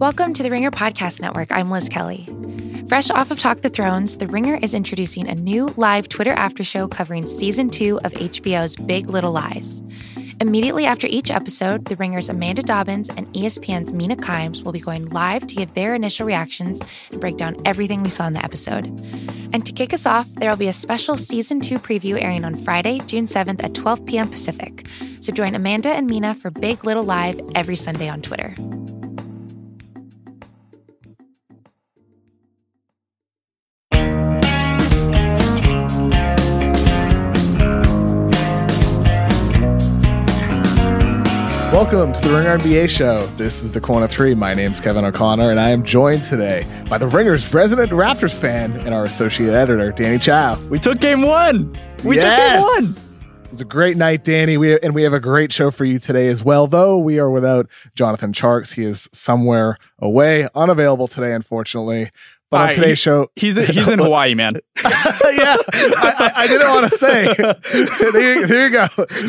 Welcome to the Ringer Podcast Network. I'm Liz Kelly. Fresh off of Talk the Thrones, The Ringer is introducing a new live Twitter after show covering season two of HBO's Big Little Lies. Immediately after each episode, The Ringer's Amanda Dobbins and ESPN's Mina Kimes will be going live to give their initial reactions and break down everything we saw in the episode. And to kick us off, there will be a special season two preview airing on Friday, June 7th at 12 p.m. Pacific. So join Amanda and Mina for Big Little Live every Sunday on Twitter. Welcome to the Ringer NBA show. This is the Corner Three. My name's Kevin O'Connor, and I am joined today by the Ringer's resident Raptors fan and our associate editor, Danny Chau. We took game one. We yes! took game one. It's a great night, Danny. We and we have a great show for you today as well. Though we are without Jonathan Tjarks, he is somewhere away, unavailable today, unfortunately. But on today's he, show, he's he's in Hawaii, man. yeah, I, I, I, didn't want to say. here, here, you go.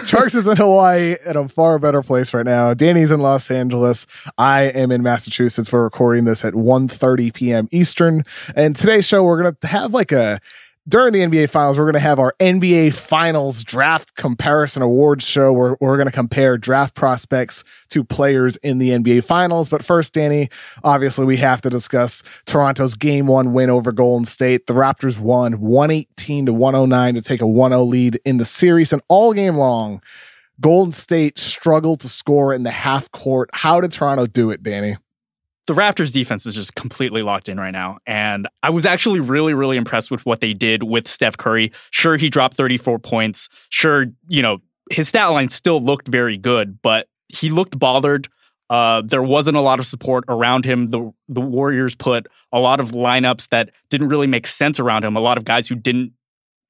Tjarks is in Hawaii at a far better place right now. Danny's in Los Angeles. I am in Massachusetts. We're recording this at 1.30 p.m. Eastern. And today's show, we're gonna have like a during the NBA Finals, we're going to have our NBA Finals draft comparison awards show where we're going to compare draft prospects to players in the NBA Finals. But first, Danny, obviously, we have to discuss Toronto's game one win over Golden State. The Raptors won 118 to 109 to take a 1 0 lead in the series. And all game long, Golden State struggled to score in the half court. How did Toronto do it, Danny? The Raptors defense is just completely locked in right now. And I was actually really, really impressed with what they did with Steph Curry. Sure, he dropped 34 points. Sure, you know, his stat line still looked very good, but he looked bothered. Uh, there wasn't a lot of support around him. The the Warriors put a lot of lineups that didn't really make sense around him. A lot of guys who didn't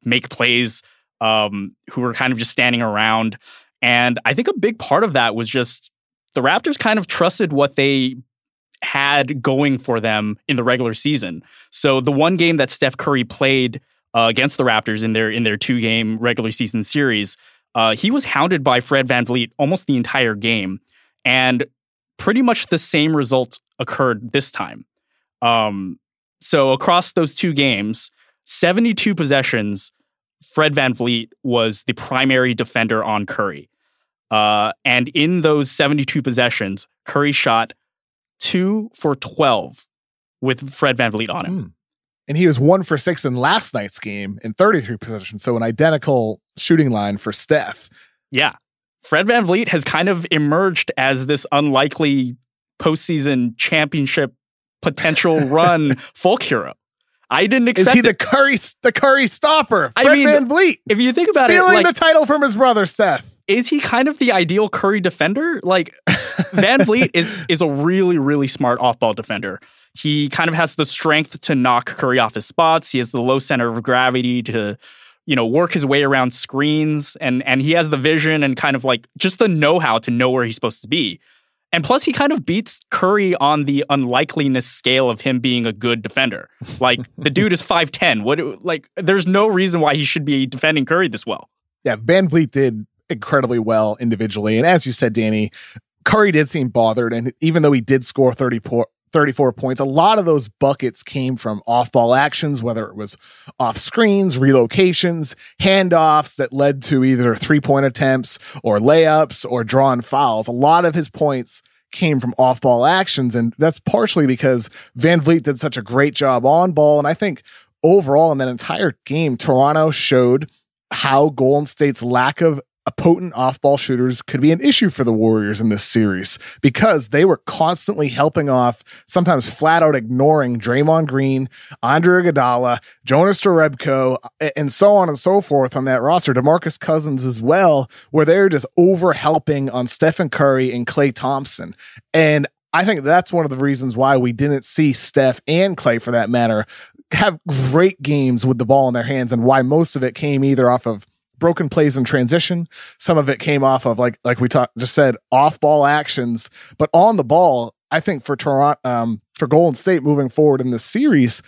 make plays, um, who were kind of just standing around. And I think a big part of that was just the Raptors kind of trusted what they had going for them in the regular season. So the one game that Steph Curry played uh, against the Raptors in their in their two game regular season series, uh, he was hounded by Fred VanVleet almost the entire game, and pretty much the same result occurred this time. Um, so across those two games, 72 possessions, Fred VanVleet was the primary defender on Curry. Uh, and in those 72 possessions, Curry shot two for 12 with Fred VanVleet on him. Mm. And he was one for six in last night's game in 33 possessions. So an identical shooting line for Steph. Yeah. Fred VanVleet has kind of emerged as this unlikely postseason championship potential run folk hero. I didn't expect. Is he it. the Curry the Curry stopper? Fred I mean, VanVleet. If you think about stealing it, stealing like, the title from his brother Seth is he kind of the ideal Curry defender? Like VanVleet is is a really really smart off ball defender. He kind of has the strength to knock Curry off his spots. He has the low center of gravity to you know work his way around screens and and he has the vision and kind of like just the know-how to know where he's supposed to be. And plus, he kind of beats Curry on the unlikeliness scale of him being a good defender. Like the dude is five ten. What like? There's no reason why he should be defending Curry this well. Yeah, VanVleet did incredibly well individually. And as you said, Danny, Curry did seem bothered. And even though he did score 34, 34 points, a lot of those buckets came from off ball actions, whether it was off screens, relocations, handoffs that led to either three point attempts or layups or drawn fouls. A lot of his points came from off ball actions. And that's partially because VanVleet did such a great job on ball. And I think overall in that entire game, Toronto showed how Golden State's lack of potent off-ball shooters could be an issue for the Warriors in this series because they were constantly helping off, sometimes flat out ignoring Draymond Green, Andre Iguodala, Jonas Jerebko, and so on and so forth on that roster. DeMarcus Cousins as well, where they're just over helping on Stephen Curry and Klay Thompson. And I think that's one of the reasons why we didn't see Steph and Clay, for that matter, have great games with the ball in their hands, and why most of it came either off of broken plays in transition. Some of it came off of like like we talked just said off ball actions, but on the ball. I think for Toronto, um, for Golden State moving forward in this series,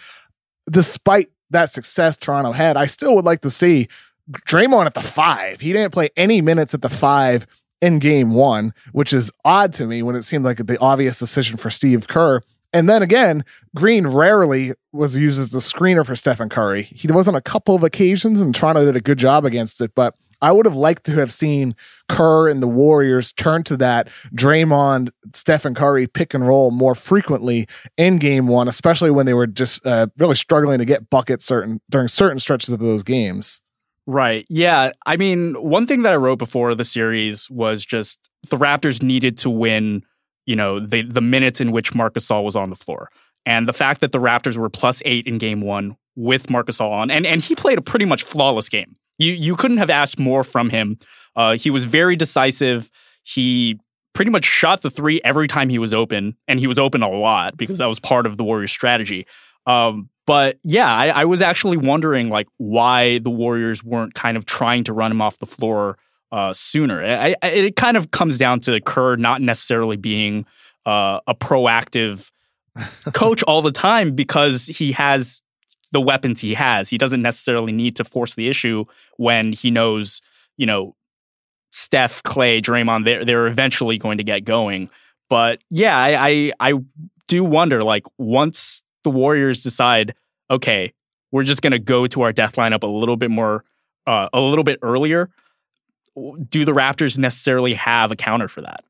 despite that success Toronto had, I still would like to see Draymond at the five. He didn't play any minutes at the five in game one, which is odd to me when it seemed like the obvious decision for Steve Kerr. And then again, Green rarely was used as a screener for Stephen Curry. He was on a couple of occasions, and Toronto did a good job against it. But I would have liked to have seen Kerr and the Warriors turn to that Draymond, Stephen Curry pick and roll more frequently in game one, especially when they were just uh, really struggling to get buckets certain during certain stretches of those games. Right. Yeah. I mean, one thing that I wrote before the series was just the Raptors needed to win, you know, the the minutes in which Marc Gasol was on the floor. And the fact that the Raptors were plus eight in game one with Marc Gasol on, and, and he played a pretty much flawless game. You you couldn't have asked more from him. Uh, he was very decisive. He pretty much shot the three every time he was open, and he was open a lot because that was part of the Warriors' strategy. Um, but yeah, I, I, was actually wondering like why the Warriors weren't kind of trying to run him off the floor uh, sooner. I, I, it kind of comes down to Kerr not necessarily being uh, a proactive coach all the time because he has the weapons he has. He doesn't necessarily need to force the issue when he knows, you know, Steph, Klay, Draymond, they're they're eventually going to get going. But yeah, I, I, I do wonder, like, once the Warriors decide, okay, we're just gonna go to our death lineup a little bit more uh, a little bit earlier, do the Raptors necessarily have a counter for that?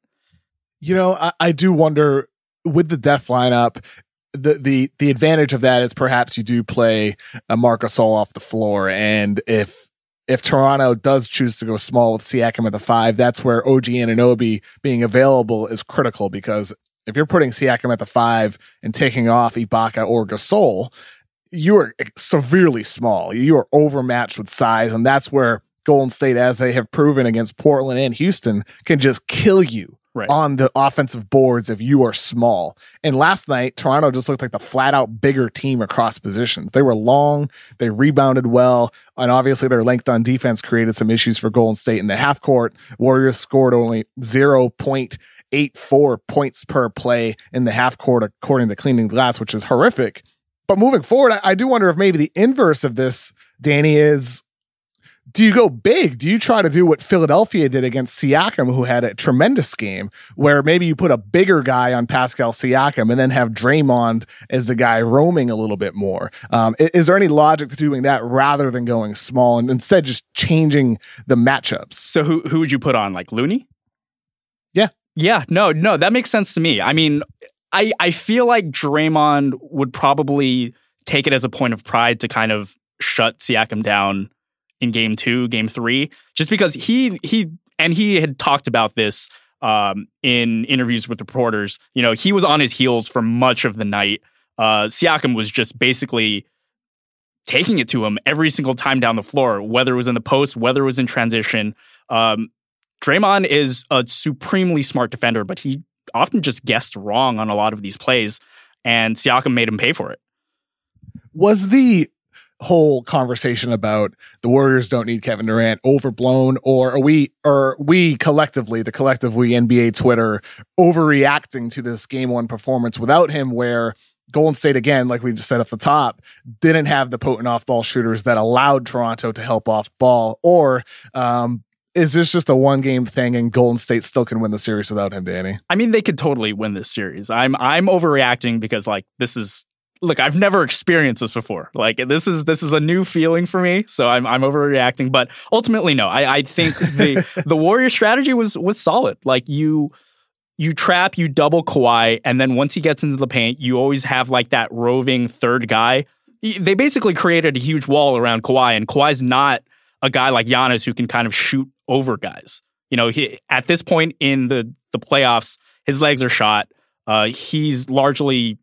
You know, I, I do wonder with the death lineup, the the the advantage of that is perhaps you do play uh, a Marcus Gasol off the floor, and if if Toronto does choose to go small with Siakam at the five, that's where OG Anunoby being available is critical because if you're putting Siakam at the five and taking off Ibaka or Gasol, you are severely small. You are overmatched with size, and that's where Golden State, as they have proven against Portland and Houston, can just kill you right. on the offensive boards if you are small. And last night, Toronto just looked like the flat out bigger team across positions. They were long, they rebounded well, and obviously their length on defense created some issues for Golden State in the half court. Warriors scored only 0.84 points per play in the half court, according to Cleaning Glass, which is horrific. But moving forward, I, I do wonder if maybe the inverse of this, Danny, is do you go big? Do you try to do what Philadelphia did against Siakam, who had a tremendous game, where maybe you put a bigger guy on Pascal Siakam and then have Draymond as the guy roaming a little bit more? Um, is, is, there any logic to doing that rather than going small and instead just changing the matchups? So who who would you put on like Looney? Yeah, yeah, no, no, that makes sense to me. I mean, I I feel like Draymond would probably take it as a point of pride to kind of shut Siakam down in game two, game three, just because he he and he had talked about this um, in interviews with reporters. You know, he was on his heels for much of the night. Uh, Siakam was just basically taking it to him every single time down the floor, whether it was in the post, whether it was in transition. Um, Draymond is a supremely smart defender, but he often just guessed wrong on a lot of these plays, and Siakam made him pay for it. Was the whole conversation about the Warriors don't need Kevin Durant overblown, or are we, or we collectively, the collective we NBA Twitter, overreacting to this game one performance without him, where Golden State again, like we just said off the top, didn't have the potent off ball shooters that allowed Toronto to help off ball, or um, is this just a one game thing and Golden State still can win the series without him, Danny? I mean, they could totally win this series. I'm I'm overreacting because like this is look, I've never experienced this before. Like this is this is a new feeling for me, so I'm I'm overreacting. But ultimately, no. I, I think the the Warrior strategy was was solid. Like you you trap, you double Kawhi, and then once he gets into the paint, you always have like that roving third guy. They basically created a huge wall around Kawhi, and Kawhi's not a guy like Giannis who can kind of shoot over guys. You know, he, at this point in the the playoffs, his legs are shot. Uh, he's largely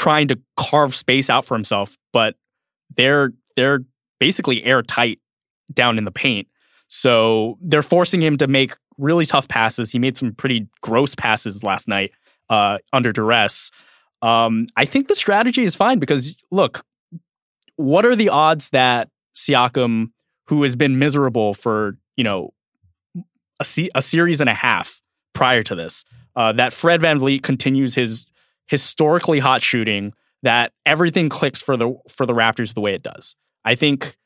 trying to carve space out for himself, but they're they're basically airtight down in the paint. So they're forcing him to make really tough passes. He made some pretty gross passes last night uh, under duress. Um, I think the strategy is fine because look, what are the odds that Siakam, who has been miserable for you know a, se- a series and a half prior to this, uh, that Fred VanVleet continues his historically hot shooting that everything clicks for the for the Raptors the way it does. I think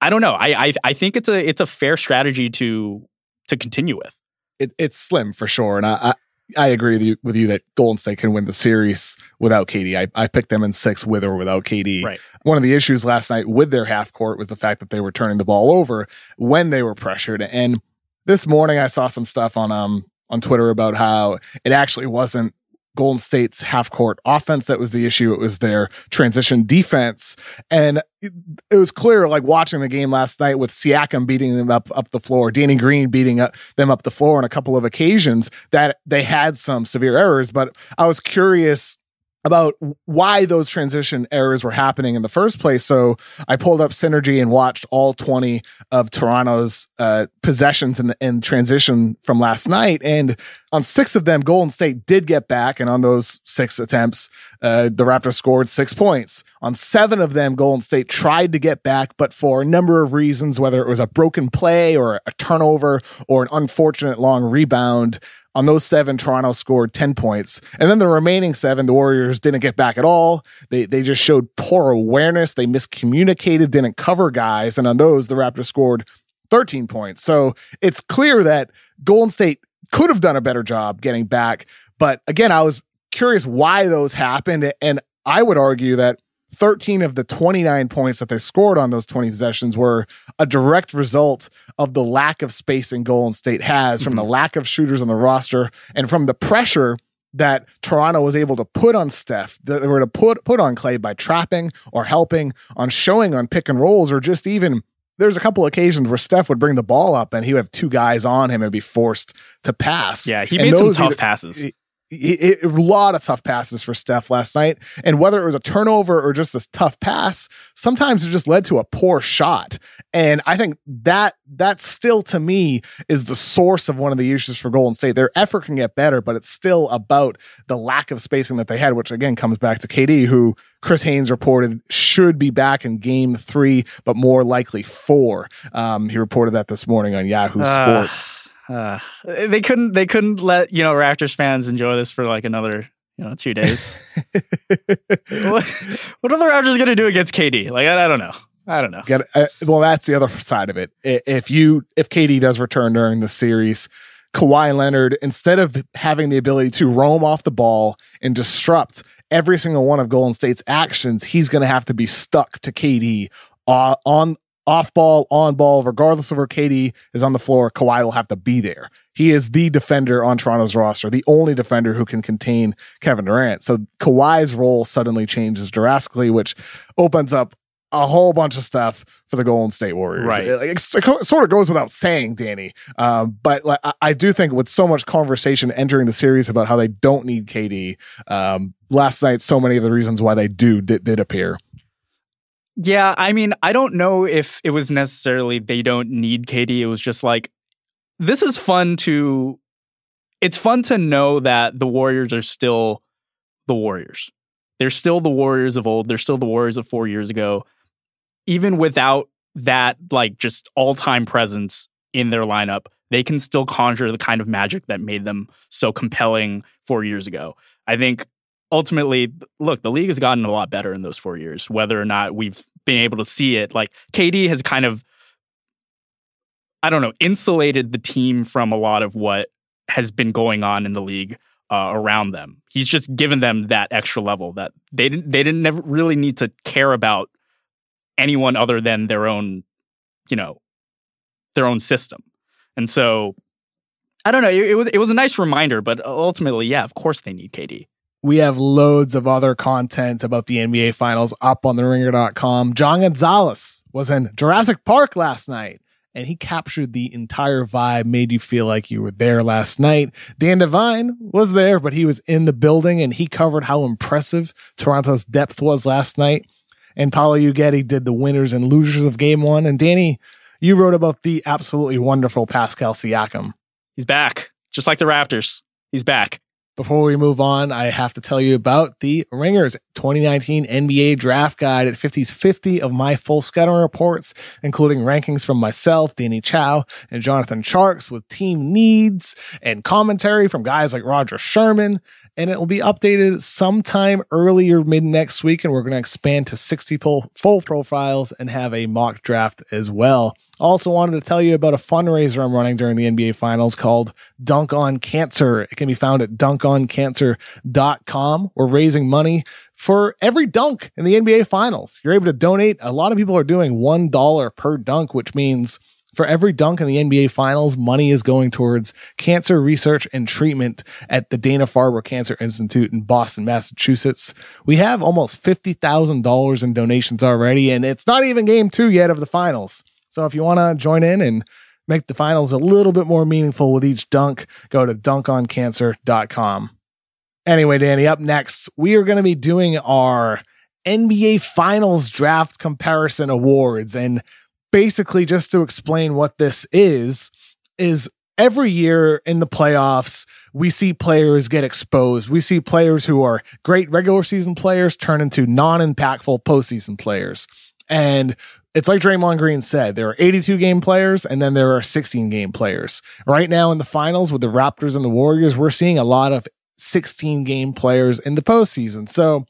I don't know. I I, I think it's a it's a fair strategy to to continue with. it, it's slim for sure. And I, I, I agree with you, with you that Golden State can win the series without KD. I, I picked them in six with or without KD. Right. One of the issues last night with their half court was the fact that they were turning the ball over when they were pressured. And this morning I saw some stuff on um on Twitter about how it actually wasn't Golden State's half court offense that was the issue. It was their transition defense. And it, was clear, like watching the game last night with Siakam beating them up, up the floor, Danny Green beating up, them up the floor on a couple of occasions that they had some severe errors. But I was curious about why those transition errors were happening in the first place. So I pulled up Synergy and watched all 20 of Toronto's uh, possessions in, in transition from last night. And on six of them, Golden State did get back. And on those six attempts, uh, the Raptors scored six points. On seven of them, Golden State tried to get back, but for a number of reasons, whether it was a broken play or a turnover or an unfortunate long rebound, on those seven, Toronto scored 10 points. And then the remaining seven, the Warriors didn't get back at all. They, they just showed poor awareness. They miscommunicated, didn't cover guys. And on those, the Raptors scored 13 points. So it's clear that Golden State could have done a better job getting back. But again, I was curious why those happened. And I would argue that 13 of the 29 points that they scored on those 20 possessions were a direct result of the lack of spacing Golden State has from mm-hmm. the lack of shooters on the roster and from the pressure that Toronto was able to put on Steph, that they were to put put on Klay by trapping or helping on showing on pick and rolls or just even there's a couple occasions where Steph would bring the ball up and he would have two guys on him and be forced to pass. Yeah, he made some tough either, passes a lot of tough passes for Steph last night. And whether it was a turnover or just a tough pass, sometimes it just led to a poor shot. And I think that that still to me is the source of one of the issues for Golden State. Their effort can get better, but it's still about the lack of spacing that they had, which again comes back to KD, who Chris Haynes reported should be back in game three, but more likely four. Um, he reported that this morning on Yahoo uh. Sports. Uh, they couldn't they couldn't let you know Raptors fans enjoy this for like another you know two days. what, what are the Raptors going to do against KD? Like I, I don't know. I don't know. Get, uh, well, that's the other side of it. If you if KD does return during the series, Kawhi Leonard instead of having the ability to roam off the ball and disrupt every single one of Golden State's actions, he's going to have to be stuck to KD uh, on off ball, on ball, regardless of where KD is on the floor, Kawhi will have to be there. He is the defender on Toronto's roster, the only defender who can contain Kevin Durant. So Kawhi's role suddenly changes drastically, which opens up a whole bunch of stuff for the Golden State Warriors. Right. It, it, it sort of goes without saying, Danny. Um, but like, I, I, do think with so much conversation entering the series about how they don't need KD, um, last night, so many of the reasons why they do did, did appear. Yeah, I mean, I don't know if it was necessarily they don't need KD. It was just like this is fun to it's fun to know that the Warriors are still the Warriors. They're still the Warriors of old. They're still the Warriors of 4 years ago. Even without that like just all-time presence in their lineup, they can still conjure the kind of magic that made them so compelling 4 years ago. I think ultimately, look, the league has gotten a lot better in those four years, whether or not we've been able to see it. Like KD has kind of, I don't know, insulated the team from a lot of what has been going on in the league uh, around them. He's just given them that extra level that they didn't they didn't never really need to care about anyone other than their own, you know, their own system. And so I don't know. It, it was it was a nice reminder, but ultimately, yeah, of course they need KD we have loads of other content about the NBA finals up on the ringer.com. John Gonzalez was in Jurassic Park last night and he captured the entire vibe, made you feel like you were there last night. Dan Devine was there, but he was in the building and he covered how impressive Toronto's depth was last night. And Paolo Uggetti did the winners and losers of game one. And Danny, you wrote about the absolutely wonderful Pascal Siakam. He's back, just like the Raptors. He's back. Before we move on, I have to tell you about the Ringers 2019 NBA Draft Guide. It 50s 50 of my full scouting reports, including rankings from myself, Danny Chau, and Jonathan Tjarks with team needs and commentary from guys like Roger Sherman and it will be updated sometime early or mid next week. And we're going to expand to 60 full profiles and have a mock draft as well. Also, wanted to tell you about a fundraiser I'm running during the NBA Finals called Dunk on Cancer. It can be found at dunkoncancer.com. We're raising money for every dunk in the NBA Finals. You're able to donate. A lot of people are doing $1 per dunk, which means for every dunk in the NBA Finals, money is going towards cancer research and treatment at the Dana Farber Cancer Institute in Boston, Massachusetts. We have almost $50,000 in donations already, and it's not even game two yet of the finals. So if you want to join in and make the finals a little bit more meaningful with each dunk, go to dunkoncancer.com. Anyway, Danny, up next, we are going to be doing our NBA Finals Draft Comparison Awards. And basically just to explain what this is is every year in the playoffs we see players get exposed we see players who are great regular season players turn into non-impactful postseason players and it's like Draymond Green said, there are 82 game players and then there are 16 game players. Right now in the finals with the Raptors and the Warriors, we're seeing a lot of 16 game players in the postseason. So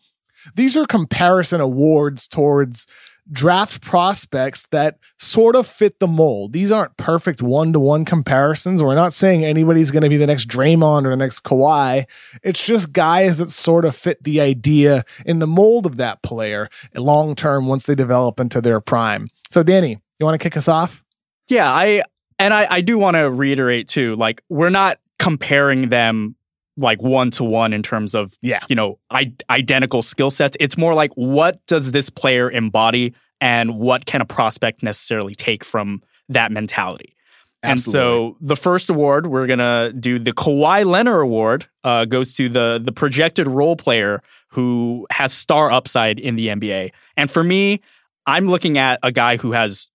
these are comparison awards towards draft prospects that sort of fit the mold. These aren't perfect one to one comparisons. We're not saying anybody's going to be the next Draymond or the next Kawhi. It's just guys that sort of fit the idea in the mold of that player long term once they develop into their prime. So, Danny, you want to kick us off? Yeah, I and I, I do want to reiterate too, like we're not comparing them like one to one in terms of yeah. you know I- identical skill sets. It's more like what does this player embody and what can a prospect necessarily take from that mentality. Absolutely. And so the first award we're gonna do the Kawhi Leonard Award uh, goes to the the projected role player who has star upside in the NBA. And for me, I'm looking at a guy who has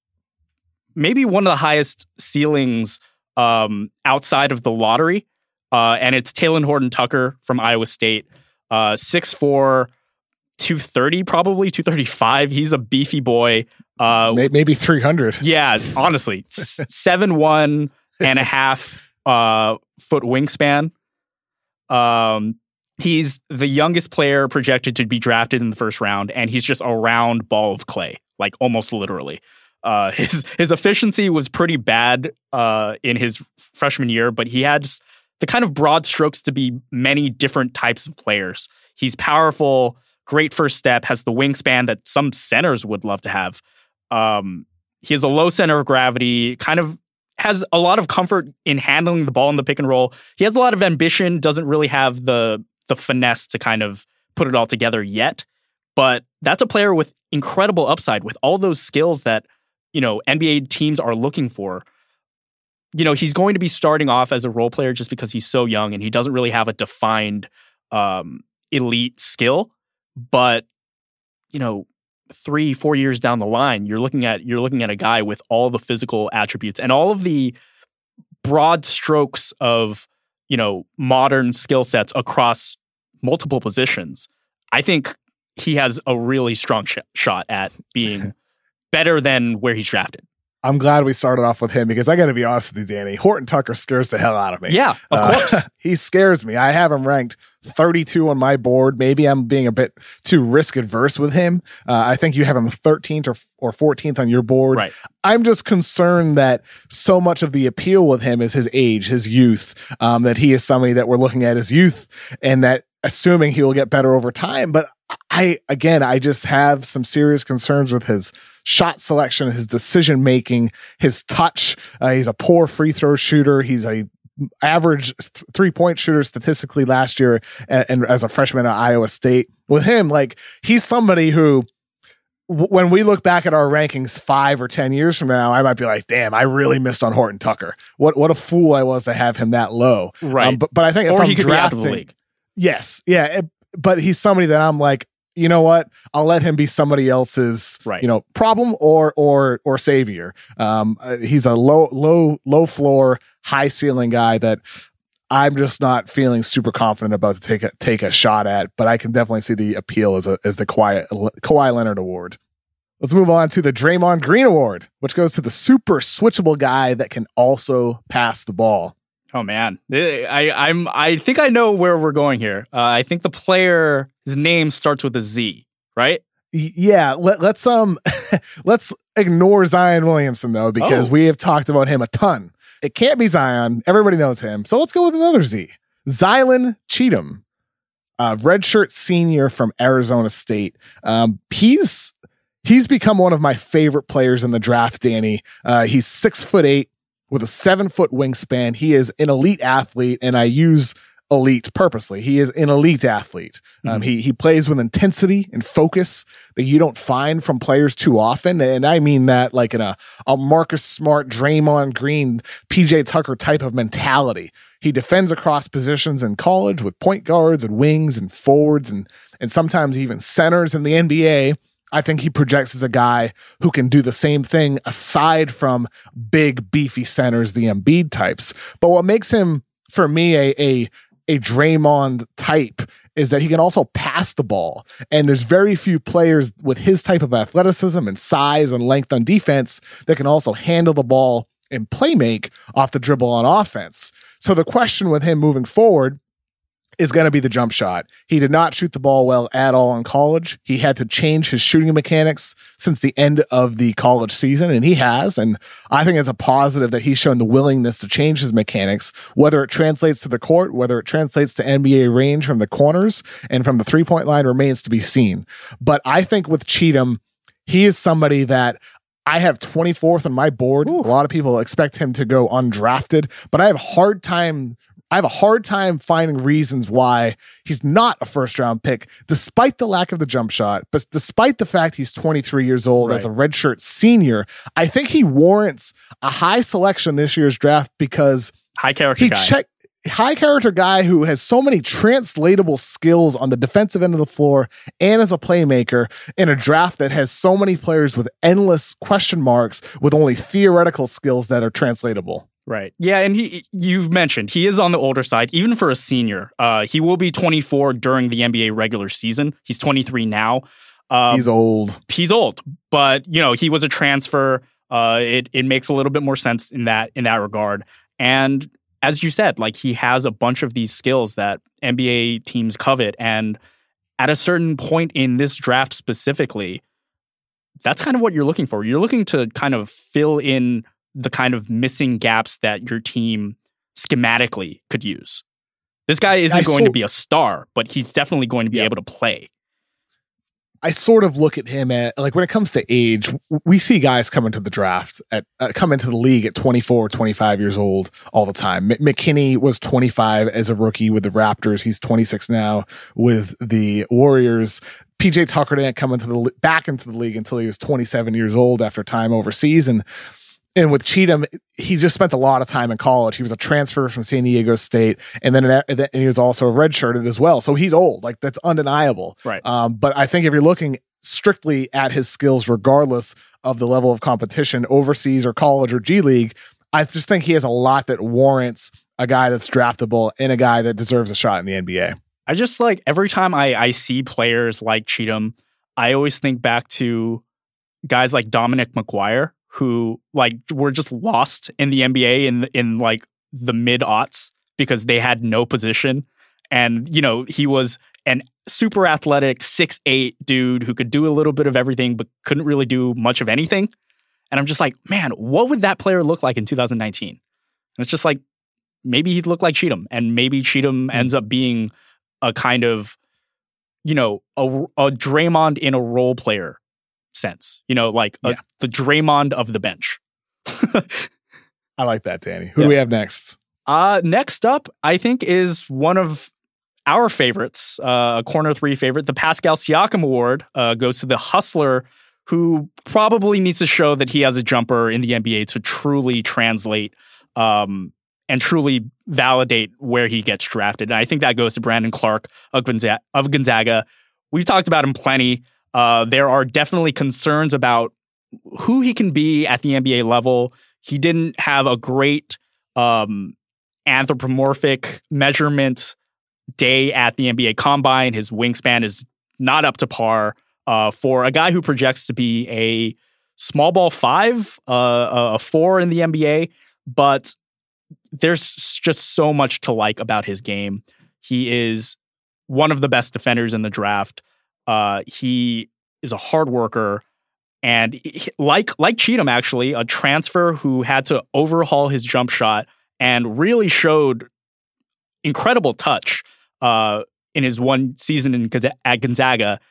maybe one of the highest ceilings um, outside of the lottery uh, and it's Talen Horton Tucker from Iowa State, uh, 6'4, 230, probably 235. He's a beefy boy. Uh, maybe 300. Yeah, honestly, seven one and a half uh, foot wingspan. Um, he's the youngest player projected to be drafted in the first round, and he's just a round ball of clay, like almost literally. Uh, his his efficiency was pretty bad uh, in his freshman year, but he had the kind of broad strokes to be many different types of players. He's powerful, great first step, has the wingspan that some centers would love to have. Um, he has a low center of gravity, kind of has a lot of comfort in handling the ball in the pick and roll. He has a lot of ambition, doesn't really have the the finesse to kind of put it all together yet. But that's a player with incredible upside with all those skills that, you know, NBA teams are looking for you know, he's going to be starting off as a role player just because he's so young and he doesn't really have a defined um, elite skill. But, you know, three, four years down the line, you're looking at you're looking at a guy with all the physical attributes and all of the broad strokes of, you know, modern skill sets across multiple positions. I think he has a really strong sh- shot at being better than where he's drafted. I'm glad we started off with him because I got to be honest with you, Danny. Horton Tucker scares the hell out of me. Yeah, of uh, course. he scares me. I have him ranked 32 on my board. Maybe I'm being a bit too risk adverse with him. Uh, I think you have him 13th or, or 14th on your board. Right. I'm just concerned that so much of the appeal with him is his age, his youth, um, that he is somebody that we're looking at as youth and that assuming he will get better over time. But I, again, I just have some serious concerns with his shot selection, his decision making, his touch. Uh, he's a poor free throw shooter. He's a average th- three point shooter statistically last year and, and, as a freshman at Iowa State. With him, like he's somebody who w- when we look back at our rankings five or ten years from now, I might be like, "Damn, I really missed on Horton Tucker. What what a fool I was to have him that low." Right. Um, but but I think if or I'm he could drafting, be out of the league. Yes, yeah, but he's somebody that I'm like, you know what? I'll let him be somebody else's, right. you know, problem or or or savior. Um, uh, he's a low low low floor, high ceiling guy that I'm just not feeling super confident about to take a take a shot at. But I can definitely see the appeal as a as the quiet Kawhi Leonard Award. Let's move on to the Draymond Green Award, which goes to the super switchable guy that can also pass the ball. Oh man, I I'm I think I know where we're going here. Uh, I think the player's name starts with a Z, right? Yeah, let, us um let's ignore Zion Williamson though because oh. we have talked about him a ton. It can't be Zion. Everybody knows him. So let's go with another Z. Zylan Cheatham, uh, redshirt senior from Arizona State. Um, he's he's become one of my favorite players in the draft. Danny, uh, he's six foot eight with a seven foot wingspan. He is an elite athlete, and I use elite purposely. He is an elite athlete. Um, mm-hmm. He he plays with intensity and focus that you don't find from players too often, and I mean that like in a a Marcus Smart, Draymond Green, PJ Tucker type of mentality. He defends across positions in college with point guards and wings and forwards and and sometimes even centers in the NBA. I think he projects as a guy who can do the same thing aside from big beefy centers, the Embiid types. But what makes him for me a a a Draymond type is that he can also pass the ball. And there's very few players with his type of athleticism and size and length on defense that can also handle the ball and play make off the dribble on offense. So the question with him moving forward is going to be the jump shot. He did not shoot the ball well at all in college. He had to change his shooting mechanics since the end of the college season, and he has. And I think it's a positive that he's shown the willingness to change his mechanics, whether it translates to the court, whether it translates to NBA range from the corners and from the three point line remains to be seen. But I think with Cheatham, he is somebody that I have 24th on my board. Ooh. A lot of people expect him to go undrafted, but I have hard time I have a hard time finding reasons why he's not a first round pick, despite the lack of the jump shot, but despite the fact he's 23 years old right. as a redshirt senior. I think he warrants a high selection this year's draft because high character he guy. Check, high character guy who has so many translatable skills on the defensive end of the floor and as a playmaker in a draft that has so many players with endless question marks with only theoretical skills that are translatable. Right. Yeah, and he you mentioned he is on the older side, even for a senior. Uh, he will be 24 during the NBA regular season. He's 23 now. Um, he's old. He's old, but you know he was a transfer. Uh, it it makes a little bit more sense in that in that regard. And as you said, like he has a bunch of these skills that NBA teams covet, and at a certain point in this draft specifically, that's kind of what you're looking for. You're looking to kind of fill in the kind of missing gaps that your team schematically could use. This guy isn't I going so, to be a star, but he's definitely going to be yeah. able to play. I sort of look at him at like when it comes to age, we see guys come into the draft at uh, come into the league at 24, 25 years old all the time. M- McKinnie was 25 as a rookie with the Raptors. He's 26 now with the Warriors. PJ Tucker didn't come into the back into the league until he was 27 years old after time overseas and and with Cheatham, he just spent a lot of time in college. He was a transfer from San Diego State, and then and he was also redshirted as well. So he's old, like that's undeniable. Right. Um, but I think if you're looking strictly at his skills, regardless of the level of competition, overseas or college or G League, I just think he has a lot that warrants a guy that's draftable and a guy that deserves a shot in the NBA. I just like every time I, I see players like Cheatham, I always think back to guys like Dominic McGuire who like were just lost in the NBA in in like the mid aughts because they had no position. And, you know, he was an super athletic, six eight dude who could do a little bit of everything, but couldn't really do much of anything. And I'm just like, man, what would that player look like in 2019? And it's just like, maybe he'd look like Cheatham, and maybe Cheatham hmm. ends up being a kind of, you know, a, a Draymond in a role player sense. You know, like a, yeah. The Draymond of the bench. I like that, Danny. Who yeah. do we have next? Uh, next up, I think, is one of our favorites, uh, a corner three favorite. The Pascal Siakam Award uh, goes to the hustler who probably needs to show that he has a jumper in the NBA to truly translate um, and truly validate where he gets drafted. And I think that goes to Brandon Clarke of Gonzaga. Of Gonzaga. We've talked about him plenty. Uh, there are definitely concerns about who he can be at the NBA level. He didn't have a great um, anthropomorphic measurement day at the NBA Combine. His wingspan is not up to par uh, for a guy who projects to be a small ball five, uh, a four in the NBA. But there's just so much to like about his game. He is one of the best defenders in the draft. Uh, he is a hard worker. And like like Cheatham, actually, a transfer who had to overhaul his jump shot and really showed incredible touch uh, in his one season in, at Gonzaga.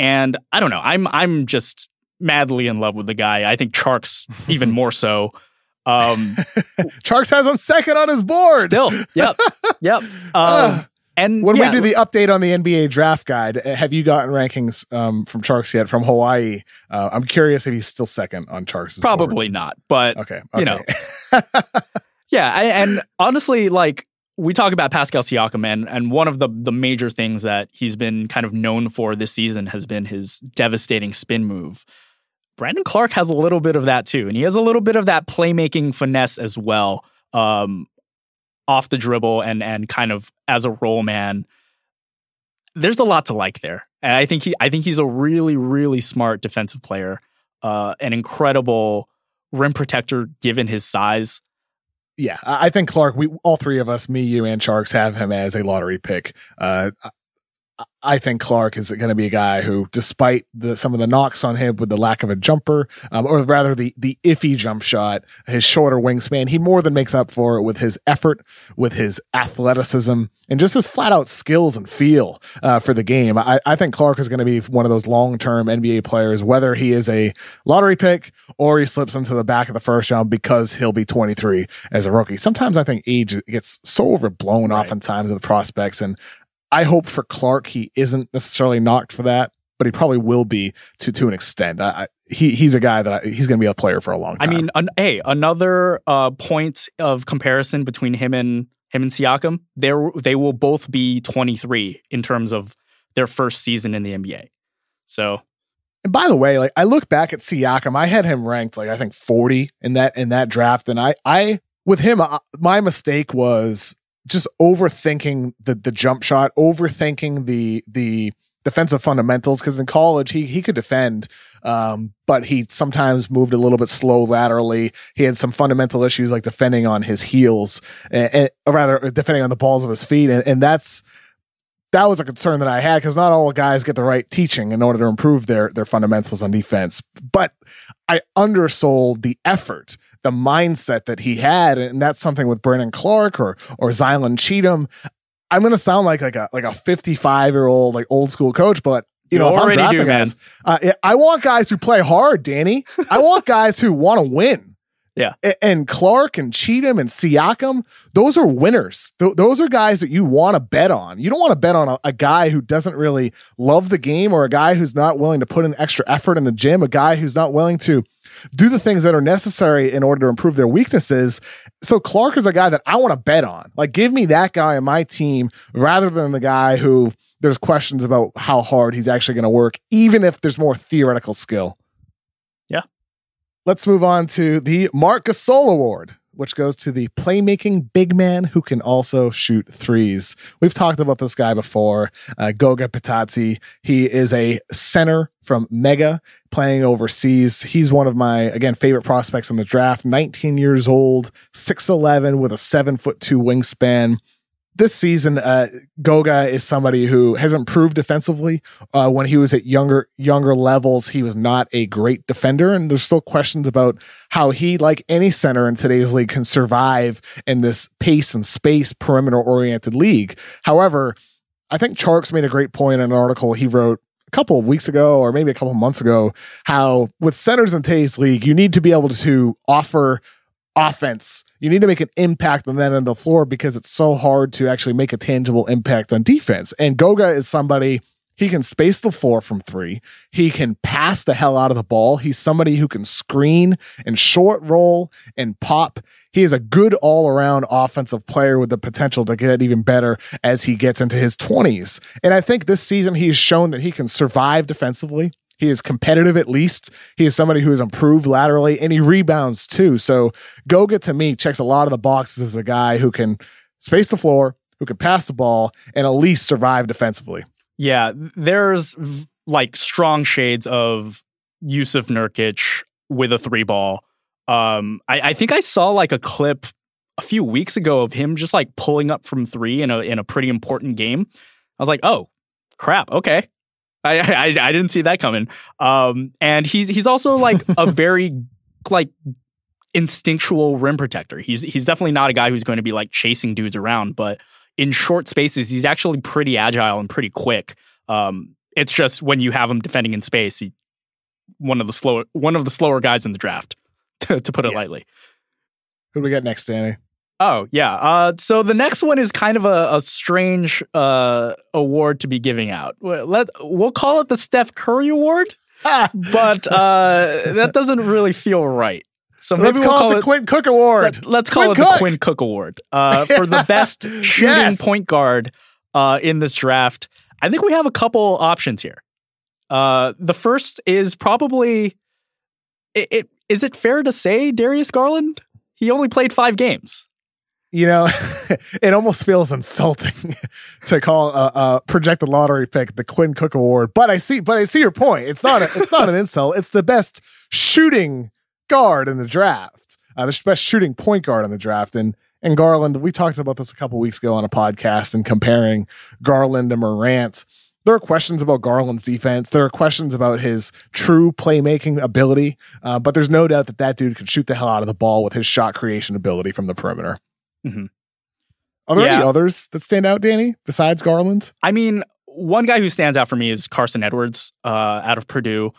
And I don't know, I'm I'm just madly in love with the guy. I think Tjarks even more so. Um, Tjarks has him second on his board. Still, yep, yep. Um, and when yeah, we do the update on the NBA draft guide, uh, have you gotten rankings um, from Tjarks yet from Hawaii? Uh, I'm curious if he's still second on Tjarks. Probably board. not, but okay, okay. you know, yeah. I, and honestly, like we talk about Pascal Siakam, and, and one of the the major things that he's been kind of known for this season has been his devastating spin move. Brandon Clarke has a little bit of that too, and he has a little bit of that playmaking finesse as well. Um, off the dribble and and kind of as a role man. There's a lot to like there. And I think he I think he's a really, really smart defensive player. Uh, an incredible rim protector given his size. Yeah, I think Clarke. we all three of us, me, you, and Tjarks, have him as a lottery pick. Uh, I think Clarke is going to be a guy who, despite the, some of the knocks on him with the lack of a jumper, um, or rather the the iffy jump shot, his shorter wingspan, he more than makes up for it with his effort, with his athleticism, and just his flat out skills and feel uh, for the game. I, I think Clarke is going to be one of those long term NBA players, whether he is a lottery pick or he slips into the back of the first round because he'll be 23 as a rookie. Sometimes I think age gets so overblown right. oftentimes of the prospects, and I hope for Clarke he isn't necessarily knocked for that, but he probably will be to to an extent. I, he he's a guy that I, he's going to be a player for a long time. I mean, an, hey, another uh, point of comparison between him and him and Siakam, they they will both be 23 in terms of their first season in the NBA. So, and by the way, like I look back at Siakam, I had him ranked like I think 40 in that in that draft, and I I with him, uh, my mistake was just overthinking the the jump shot, overthinking the the defensive fundamentals because in college he he could defend um, but he sometimes moved a little bit slow laterally he had some fundamental issues like defending on his heels and, and or rather uh, defending on the balls of his feet and, and that's that was a concern that I had because not all guys get the right teaching in order to improve their their fundamentals on defense. But I undersold the effort the mindset that he had, and that's something with Brandon Clarke or or Zylan Cheatham. I'm gonna sound like like a like a 55 year old like old school coach, but you, you know, already do, guys, man. Uh, I want guys who play hard, Danny. I want guys who want to win. Yeah. And Clarke and Cheatham and Siakam, those are winners. Th- those are guys that you want to bet on. You don't want to bet on a, a, guy who doesn't really love the game or a guy who's not willing to put in extra effort in the gym, a guy who's not willing to do the things that are necessary in order to improve their weaknesses. So Clarke is a guy that I want to bet on. Like, give me that guy on my team rather than the guy who there's questions about how hard he's actually going to work, even if there's more theoretical skill. Let's move on to the Marc Gasol Award which goes to the playmaking big man who can also shoot threes. We've talked about this guy before, uh, Goga Bitadze. He is a center from Mega playing overseas. He's one of my, again, favorite prospects in the draft. 19 years old, 6'11 with a seven foot two wingspan this season, uh, Goga is somebody who has improved defensively. Uh, when he was at younger younger levels, he was not a great defender, and there's still questions about how he, like any center in today's league, can survive in this pace and space perimeter oriented league. However, I think Tjarks made a great point in an article he wrote a couple of weeks ago or maybe a couple of months ago how with centers in today's league, you need to be able to offer offense. You need to make an impact on that end of the floor because it's so hard to actually make a tangible impact on defense. And Goga is somebody he can space the floor from three. He can pass the hell out of the ball. He's somebody who can screen and short roll and pop. He is a good all around offensive player with the potential to get even better as he gets into his 20s. And I think this season he's shown that he can survive defensively. He is competitive at least. He is somebody who has improved laterally and he rebounds too. So Goga to me checks a lot of the boxes as a guy who can space the floor, who can pass the ball, and at least survive defensively. Yeah, there's like strong shades of Jusuf Nurkic with a three ball. Um, I, I think I saw like a clip a few weeks ago of him just like pulling up from three in a in a pretty important game. I was like, oh crap, okay. I I, I didn't see that coming. Um, and he's he's also like a very like instinctual rim protector. He's he's definitely not a guy who's going to be like chasing dudes around, but in short spaces, he's actually pretty agile and pretty quick. Um, it's just when you have him defending in space, he one of the slower one of the slower guys in the draft, to, to put it yeah. lightly. Who do we got next, Danny? Oh yeah. Uh, so the next one is kind of a, a strange uh, award to be giving out. Let we'll call it the Steph Curry Award, but uh, that doesn't really feel right. So maybe let's we'll call, it the Quinn Cook Award. Let, us call Quinn it Cook. the Quinn Cook Award uh, for the best shooting yes. point guard uh, in this draft. I think we have a couple options here. Uh, the first is probably it, it. Is it fair to say Darius Garland? He only played five games. You know, it almost feels insulting to call a, a, projected lottery pick the Quinn Cook Award. But I see, but I see your point. It's not. A, it's not an insult. It's the best shooting guard in the draft, uh, the best shooting point guard in the draft, and and Garland. We talked about this a couple weeks ago on a podcast and comparing Garland and Morant. There are questions about Garland's defense. There are questions about his true playmaking ability, uh, but there's no doubt that that dude can shoot the hell out of the ball with his shot creation ability from the perimeter. Mm-hmm. Are there yeah. any others that stand out, Danny, besides Garland? I mean, one guy who stands out for me is Carson Edwards uh, out of Purdue.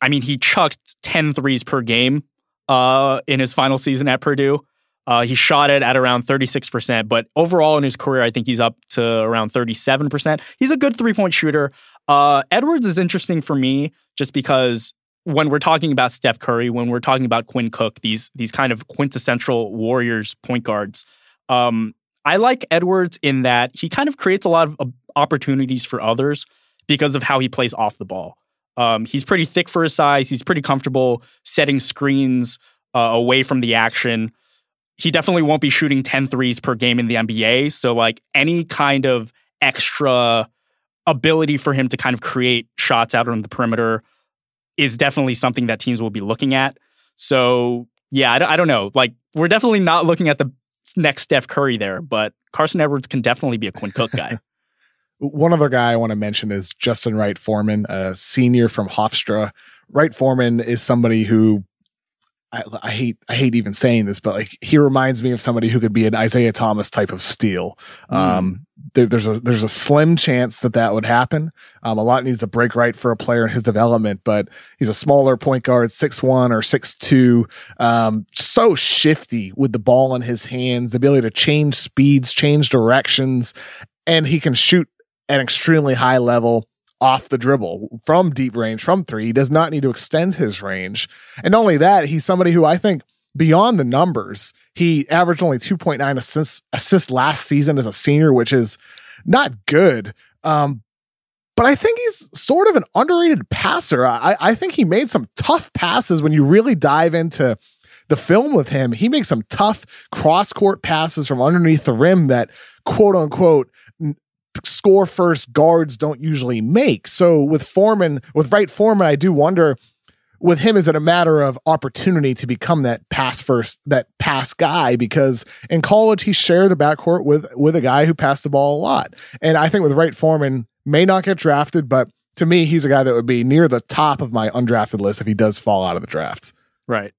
I mean, he chucked 10 threes per game uh, in his final season at Purdue. Uh, he shot it at around 36%, but overall in his career, I think he's up to around 37%. He's a good three point shooter. Uh, Edwards is interesting for me just because when we're talking about Steph Curry, when we're talking about Quinn Cook, these these kind of quintessential Warriors point guards, um, I like Edwards in that he kind of creates a lot of uh, opportunities for others because of how he plays off the ball. Um, he's pretty thick for his size. He's pretty comfortable setting screens uh, away from the action. He definitely won't be shooting 10 threes per game in the NBA. So, like, any kind of extra ability for him to kind of create shots out on the perimeter is definitely something that teams will be looking at. So, yeah, I, I don't know. Like, we're definitely not looking at the next Steph Curry there, but Carson Edwards can definitely be a Quinn Cook guy. One other guy I want to mention is Justin Wright Foreman, a senior from Hofstra. Wright Foreman is somebody who I, I, hate I hate even saying this, but like he reminds me of somebody who could be an Isaiah Thomas type of steal. Mm. Um, there, there's a there's a slim chance that that would happen. Um, a lot needs to break right for a player in his development, but he's a smaller point guard, six one or six two, um, so shifty with the ball in his hands, the ability to change speeds, change directions, and he can shoot an extremely high level off the dribble from deep range from three. He does not need to extend his range. And only that, he's somebody who I think beyond the numbers, he averaged only 2.9 assists, assists last season as a senior, which is not good. Um, but I think he's sort of an underrated passer. I, I think he made some tough passes when you really dive into the film with him. He makes some tough cross court passes from underneath the rim that quote unquote score first guards don't usually make. So with Foreman, with Wright Foreman, I do wonder with him, is it a matter of opportunity to become that pass first, that pass guy? Because in college, he shared the backcourt with with a guy who passed the ball a lot. And I think with Wright Foreman, may not get drafted, but to me, he's a guy that would be near the top of my undrafted list if he does fall out of the draft. Right.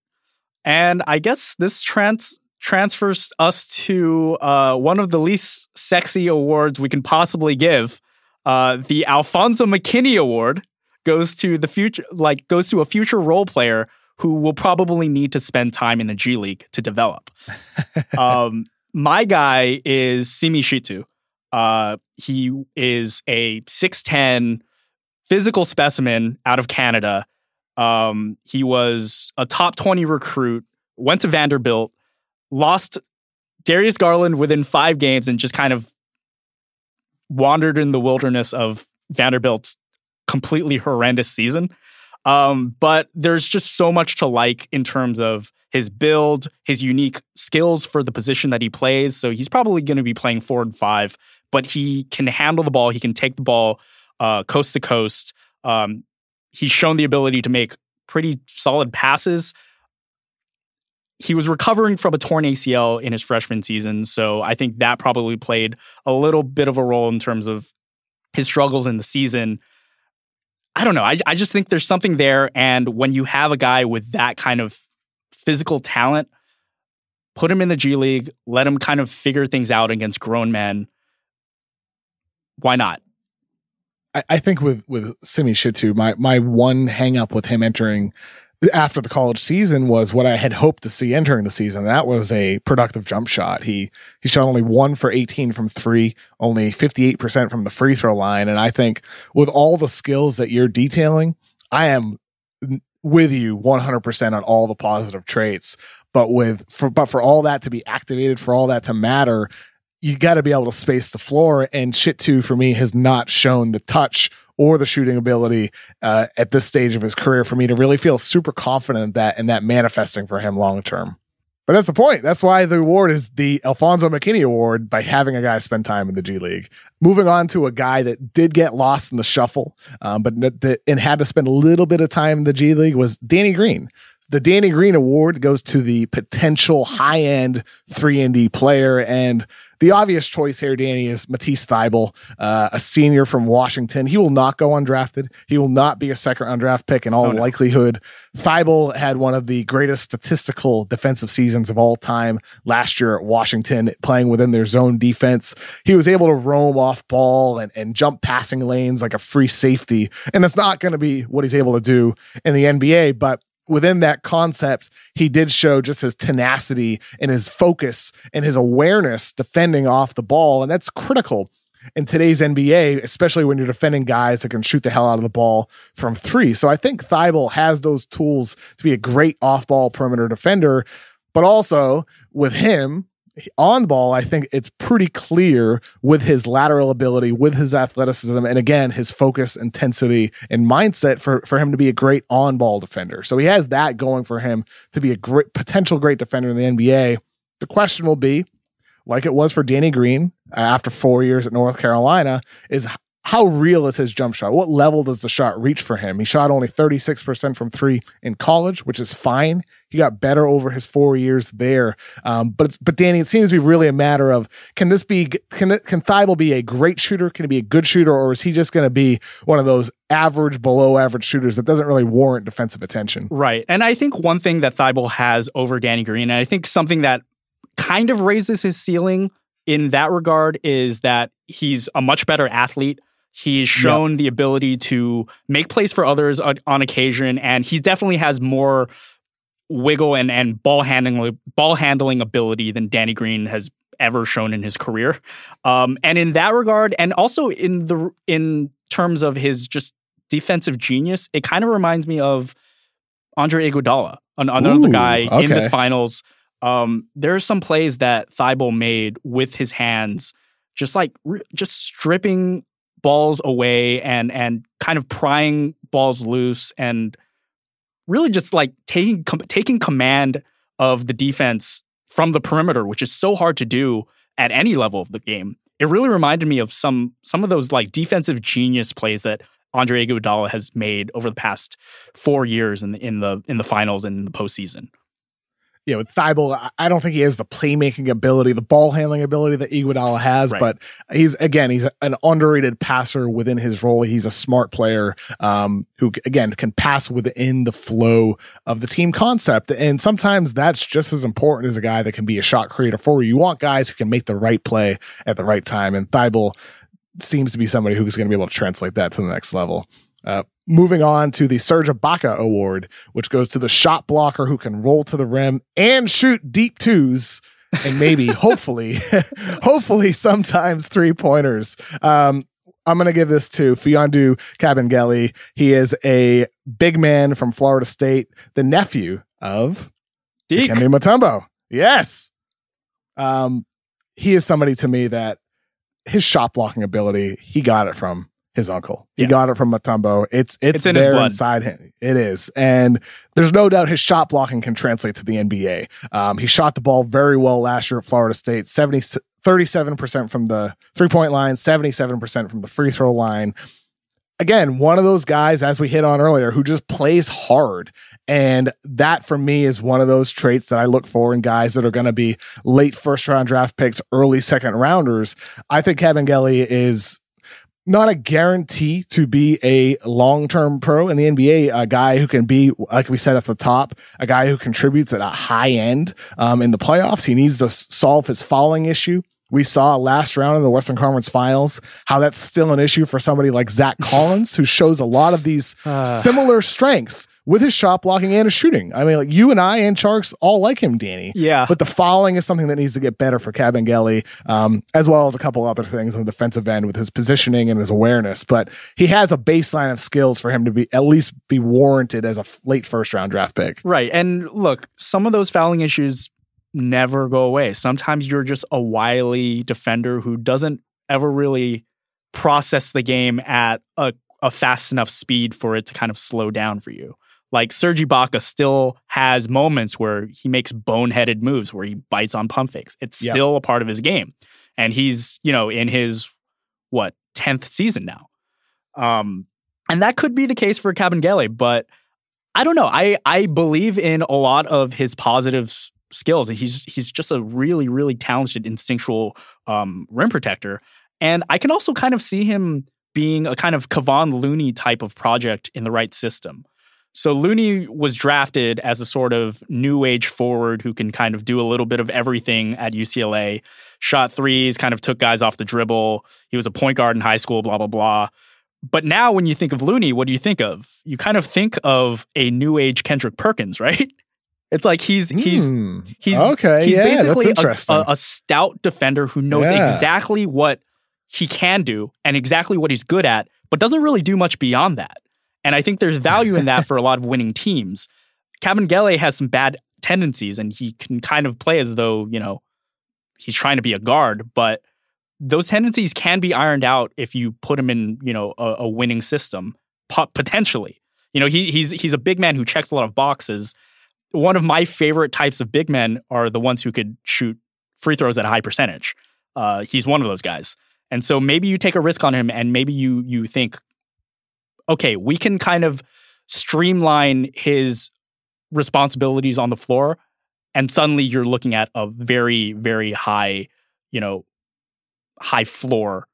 And I guess this trans transfers us to uh, one of the least sexy awards we can possibly give. Uh, the Alfonzo McKinney Award goes to the future, like goes to a future role player who will probably need to spend time in the G League to develop. um, my guy is Simi Shittu. Uh, he is a 6'10 physical specimen out of Canada. Um, he was a top 20 recruit, went to Vanderbilt, lost Darius Garland within five games and just kind of wandered in the wilderness of Vanderbilt's completely horrendous season. Um, but there's just so much to like in terms of his build, his unique skills for the position that he plays. So he's probably going to be playing four and five, but he can handle the ball. He can take the ball uh, coast to coast. Um, he's shown the ability to make pretty solid passes he was recovering from a torn ACL in his freshman season. So I think that probably played a little bit of a role in terms of his struggles in the season. I don't know. I, I just think there's something there. And when you have a guy with that kind of physical talent, put him in the G League, let him kind of figure things out against grown men. Why not? I, I think with with Simi Shittu, my my one hang up with him entering after the college season was what I had hoped to see entering the season. That was a productive jump shot. He he shot only one for 18 from three, only 58% from the free throw line. And I think with all the skills that you're detailing, I am with you 100% on all the positive traits. But with for but for all that to be activated, for all that to matter, you got to be able to space the floor. And Shittu for me has not shown the touch or the shooting ability uh, at this stage of his career for me to really feel super confident that and that manifesting for him long term. But that's the point. That's why the award is the Alfonzo McKinney Award by having a guy spend time in the G League. Moving on to a guy that did get lost in the shuffle, um, but and had to spend a little bit of time in the G League was Danny Green. The Danny Green Award goes to the potential high end 3 and D player. And the obvious choice here, Danny, is Matisse Thybulle, uh, a senior from Washington. He will not go undrafted. He will not be a second round draft pick in all oh, no. likelihood. Thybulle had one of the greatest statistical defensive seasons of all time last year at Washington, playing within their zone defense. He was able to roam off ball and, and jump passing lanes like a free safety. And that's not going to be what he's able to do in the NBA, but within that concept, he did show just his tenacity and his focus and his awareness defending off the ball. And that's critical in today's NBA, especially when you're defending guys that can shoot the hell out of the ball from three. So I think Thybulle has those tools to be a great off ball perimeter defender. But also with him, on ball, I think it's pretty clear with his lateral ability, with his athleticism, and again, his focus, intensity, and mindset for, for him to be a great on ball defender. So he has that going for him to be a great potential great defender in the NBA. The question will be, like it was for Danny Green uh, after four years at North Carolina, is how real is his jump shot? What level does the shot reach for him? He shot only 36% from three in college, which is fine. He got better over his four years there. Um, but but Danny, it seems to be really a matter of can this be can can Thybulle be a great shooter? Can he be a good shooter, or is he just going to be one of those average, below average shooters that doesn't really warrant defensive attention? Right. And I think one thing that Thybulle has over Danny Green, and I think something that kind of raises his ceiling in that regard is that he's a much better athlete He's shown yep. the ability to make plays for others on, on occasion, and he definitely has more wiggle and, and ball handling ball handling ability than Danny Green has ever shown in his career. Um, and in that regard, and also in the in terms of his just defensive genius, it kind of reminds me of Andre Iguodala, another Ooh, guy okay. in this finals. Um, there are some plays that Thybulle made with his hands, just like just stripping balls away and and kind of prying balls loose and really just like taking com- taking command of the defense from the perimeter, which is so hard to do at any level of the game. It really reminded me of some some of those like defensive genius plays that Andre Iguodala has made over the past four years in the in the in the finals and in the postseason you know, with Thybulle, I don't think he has the playmaking ability, the ball handling ability that Iguodala has, right. but he's again, he's an underrated passer within his role. He's a smart player um, who again can pass within the flow of the team concept, and sometimes that's just as important as a guy that can be a shot creator for you. You want guys who can make the right play at the right time, and Thybulle seems to be somebody who's going to be able to translate that to the next level. Uh, moving on to the Serge Ibaka Award, which goes to the shot blocker who can roll to the rim and shoot deep twos and maybe, hopefully, hopefully sometimes three pointers. Um, I'm going to give this to Mfiondu Kabengele. He is a big man from Florida State, the nephew of Dikembe Mutombo. Yes. Um, he is somebody to me that his shot blocking ability, he got it from his uncle. He yeah. got it from Mutombo. It's it's, it's in there his blood. inside him. It is, and there's no doubt his shot blocking can translate to the NBA. Um, he shot the ball very well last year at Florida State. 70, 37% from the three point line, 77% from the free throw line. again, one of those guys, as we hit on earlier, who just plays hard. And that for me is one of those traits that I look for in guys that are going to be late first round draft picks, early second rounders. I think Kabengele is not a guarantee to be a long-term pro in the NBA, a guy who can be, like we said at the top, a guy who contributes at a high end um, in the playoffs. He needs to solve his fouling issue. We saw last round in the Western Conference Finals how that's still an issue for somebody like Zach Collins, who shows a lot of these uh. similar strengths with his shot blocking and his shooting. I mean, like you and I and Tjarks all like him, Danny. Yeah. But the fouling is something that needs to get better for Kabengele, um, as well as a couple other things on the defensive end with his positioning and his awareness. But he has a baseline of skills for him to be at least be warranted as a late first round draft pick. Right. And look, some of those fouling issues never go away. Sometimes you're just a wily defender who doesn't ever really process the game at a, a fast enough speed for it to kind of slow down for you. Like Sergi Ibaka still has moments where he makes boneheaded moves where he bites on pump fakes. It's still a part of his game. And he's, you know, in his what, 10th season now. Um and that could be the case for Kabengele, but I don't know. I I believe in a lot of his positive skills. And he's he's just a really really talented instinctual um, rim protector, and I can also kind of see him being a kind of Kevon Looney type of project in the right system. So Looney was drafted as a sort of new age forward who can kind of do a little bit of everything at UCLA. Shot threes, kind of took guys off the dribble. He was a point guard in high school, blah blah blah. But now when you think of Looney, what do you think of? You kind of think of a new age Kendrick Perkins, right? It's like he's he's mm, he's okay. He's yeah, basically a, a, a, stout defender who knows yeah. exactly what he can do and exactly what he's good at, but doesn't really do much beyond that. And I think there's value in that for a lot of winning teams. Kabengele has some bad tendencies, and he can kind of play as though you know he's trying to be a guard, but those tendencies can be ironed out if you put him in you know a, a winning system potentially. You know, he, he's he's a big man who checks a lot of boxes one of my favorite types of big men are the ones who could shoot free throws at a high percentage. Uh, he's one of those guys. And so maybe you take a risk on him and maybe you you think, okay, we can kind of streamline his responsibilities on the floor. And suddenly you're looking at a very, very high, you know, high floor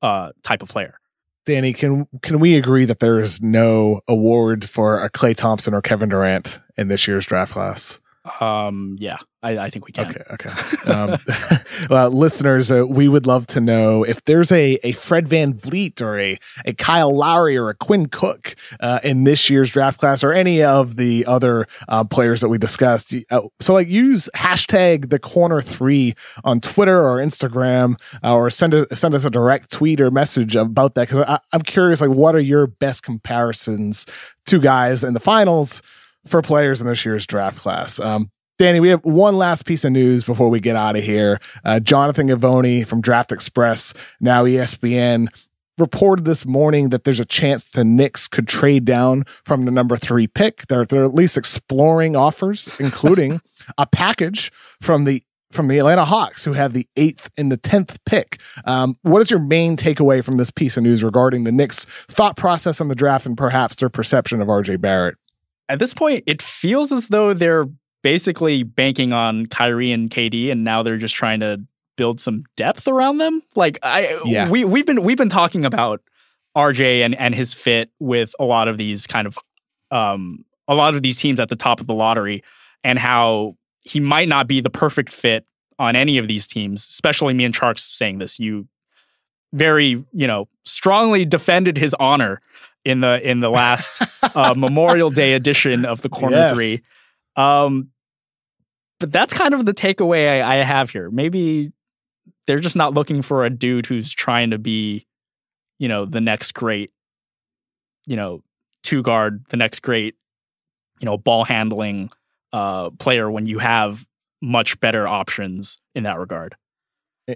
uh, type of player. Danny, can can we agree that there is no award for a Klay Thompson or Kevin Durant in this year's draft class? Um, yeah, I, I, think we can. Okay, okay. Um, well, listeners, uh, we would love to know if there's a, a Fred VanVleet or a, a Kyle Lowry or a Quinn Cook uh, in this year's draft class or any of the other uh, players that we discussed. Uh, so, like, use hashtag the corner three on Twitter or Instagram uh, or send, a, send us a direct tweet or message about that because I'm curious, like, what are your best comparisons to guys in the finals? For players in this year's draft class. Um, Danny, we have one last piece of news before we get out of here. Uh, Jonathan Givony from Draft Express, now ESPN, reported this morning that there's a chance the Knicks could trade down from the number three pick. They're, they're at least exploring offers, including a package from the from the Atlanta Hawks, who have the eighth and the tenth pick. Um, what is your main takeaway from this piece of news regarding the Knicks' thought process on the draft and perhaps their perception of RJ Barrett? At this point, it feels as though they're basically banking on Kyrie and KD, and now they're just trying to build some depth around them. Like I, yeah. we we've been we've been talking about RJ and and his fit with a lot of these kind of um a lot of these teams at the top of the lottery, and how he might not be the perfect fit on any of these teams. Especially me and Tjarks saying this. You very you know strongly defended his honor in the in the last uh, Memorial Day edition of the Corner yes. Three. Um, but that's kind of the takeaway I, I have here. Maybe they're just not looking for a dude who's trying to be, you know, the next great, you know, two guard, the next great, you know, ball handling uh, player when you have much better options in that regard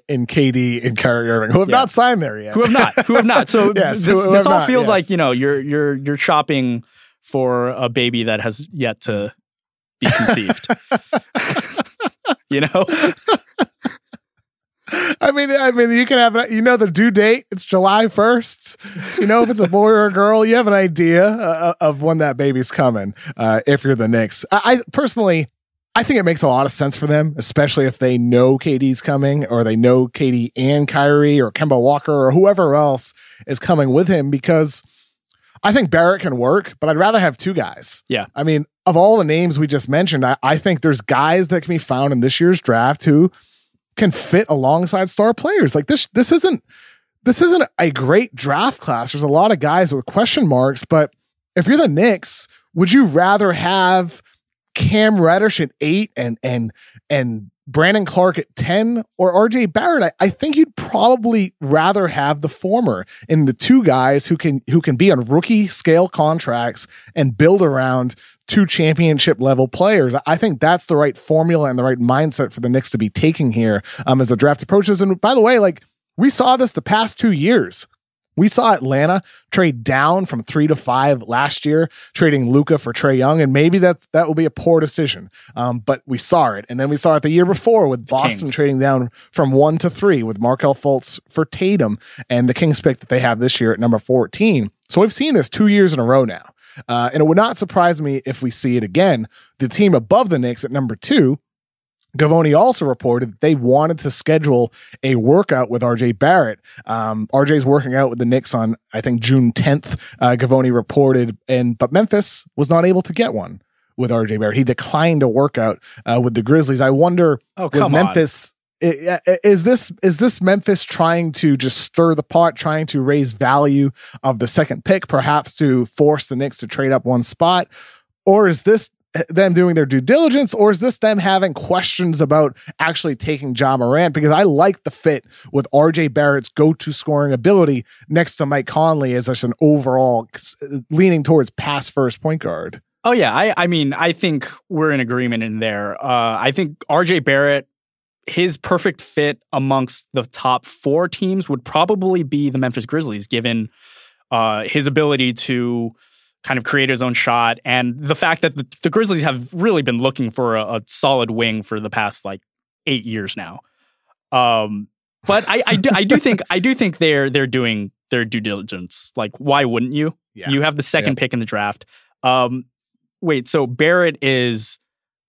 in KD and Kyrie Irving, who have yeah. not signed there yet. Who have not? Who have not? So yes, this, this all not, feels yes. like you know you're you're you're shopping for a baby that has yet to be conceived. you know. I mean, I mean, you can have, you know, the due date. It's July first. You know, if it's a boy or a girl, you have an idea uh, of when that baby's coming. Uh, if you're the Knicks, I, I personally, I think it makes a lot of sense for them, especially if they know KD's coming or they know KD and Kyrie or Kemba Walker or whoever else is coming with him because I think Barrett can work, but I'd rather have two guys. Yeah. I mean, of all the names we just mentioned, I, I think there's guys that can be found in this year's draft who can fit alongside star players. Like this, this isn't this isn't a great draft class. There's a lot of guys with question marks, but if you're the Knicks, would you rather have Cam Reddish at eight and and and Brandon Clarke at 10 or RJ Barrett, I, I, think you'd probably rather have the former in the two guys who can who can be on rookie scale contracts and build around two championship level players. I think that's the right formula and the right mindset for the Knicks to be taking here um, as the draft approaches. And by the way, like we saw this the past two years. We saw Atlanta trade down from three to five last year, trading Luka for Trae Young, and maybe that that will be a poor decision. Um, but we saw it, and then we saw it the year before with Boston Kings. trading down from one to three with Markelle Fultz for Tatum, and the Kings pick that they have this year at number fourteen. So we've seen this two years in a row now, uh, and it would not surprise me if we see it again. The team above the Knicks at number two Givony also reported that they wanted to schedule a workout with RJ Barrett. Um, RJ's working out with the Knicks on, I think, June 10th. Uh, Givony reported, and but Memphis was not able to get one with RJ Barrett. He declined a workout uh, with the Grizzlies. I wonder, oh, come Memphis. Is this is this Memphis trying to just stir the pot, trying to raise value of the second pick, perhaps to force the Knicks to trade up one spot, or is this them doing their due diligence, or is this them having questions about actually taking Ja Morant? Because I like the fit with RJ Barrett's go-to scoring ability next to Mike Conley as just an overall leaning towards pass first point guard. Oh yeah, I I mean I think we're in agreement in there. Uh, I think RJ Barrett, his perfect fit amongst the top four teams would probably be the Memphis Grizzlies, given uh, his ability to kind of create his own shot, and the fact that the, the Grizzlies have really been looking for a, a, solid wing for the past like eight years now. Um, but I, I do I do think I do think they're they're doing their due diligence. Like, why wouldn't you? Yeah. You have the second yeah. pick in the draft. Um, wait, so Barrett is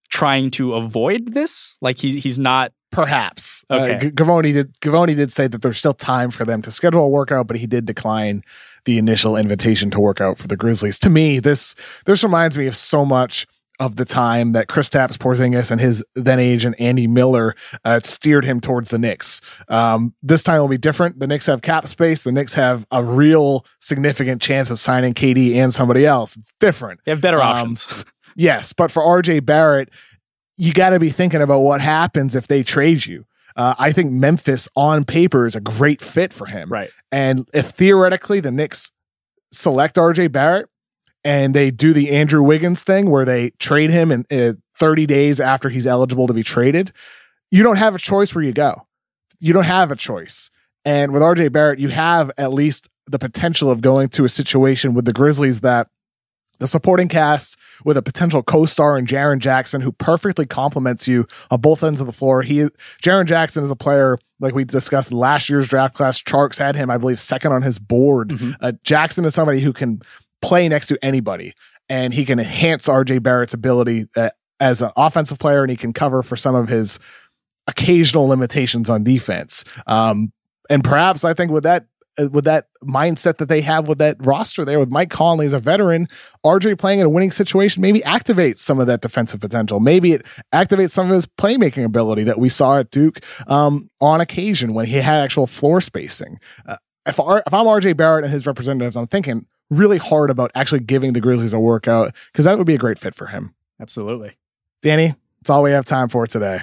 trying to avoid this? Like he he's not Perhaps. Uh, okay. Uh, Givony did Givony did say that there's still time for them to schedule a workout, but he did decline the initial invitation to work out for the Grizzlies. To me, this this reminds me of so much of the time that Kristaps Porzingis and his then agent Andy Miller uh, steered him towards the Knicks. Um, this time will be different. The Knicks have cap space. The Knicks have a real significant chance of signing KD and somebody else. It's different. They have better um, options. yes, but for RJ Barrett, you got to be thinking about what happens if they trade you. Uh, I think Memphis on paper is a great fit for him. Right. And if theoretically the Knicks select RJ Barrett and they do the Andrew Wiggins thing where they trade him in uh, 30 days after he's eligible to be traded, you don't have a choice where you go. You don't have a choice. And with RJ Barrett, you have at least the potential of going to a situation with the Grizzlies that the supporting cast with a potential co-star in Jaren Jackson who perfectly complements you on both ends of the floor. He Jaren Jackson is a player like we discussed last year's draft class. Tjarks had him, I believe, second on his board. Mm-hmm. Uh, Jackson is somebody who can play next to anybody, and he can enhance RJ Barrett's ability uh, as an offensive player, and he can cover for some of his occasional limitations on defense. Um, and perhaps I think with that with that mindset that they have with that roster there with Mike Conley as a veteran, RJ playing in a winning situation maybe activates some of that defensive potential. Maybe it activates some of his playmaking ability that we saw at Duke um, on occasion when he had actual floor spacing. Uh, if, R- if I'm RJ Barrett and his representatives, I'm thinking really hard about actually giving the Grizzlies a workout because that would be a great fit for him. Absolutely. Danny, that's all we have time for today.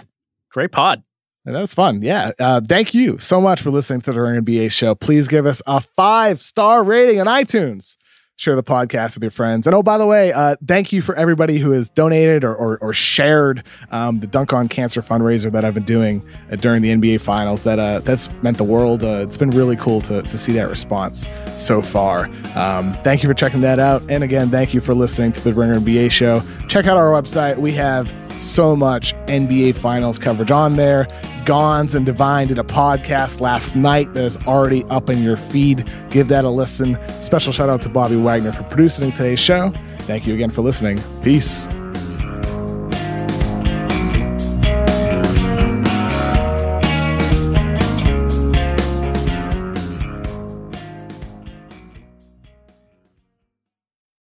Great pod. That was fun. Yeah. Uh, thank you so much for listening to the NBA show. Please give us a five star rating on iTunes share the podcast with your friends. And oh, by the way, uh, thank you for everybody who has donated or, or, or shared um, the Dunk on Cancer fundraiser that I've been doing uh, during the NBA Finals. That uh, that's meant the world. Uh, it's been really cool to, to see that response so far. Um, thank you for checking that out. And again, thank you for listening to the Ringer NBA Show. Check out our website. We have so much NBA Finals coverage on there. Gons and Divine did a podcast last night that is already up in your feed. Give that a listen. Special shout out to Bobby Wagner for producing today's show. Thank you again for listening. Peace.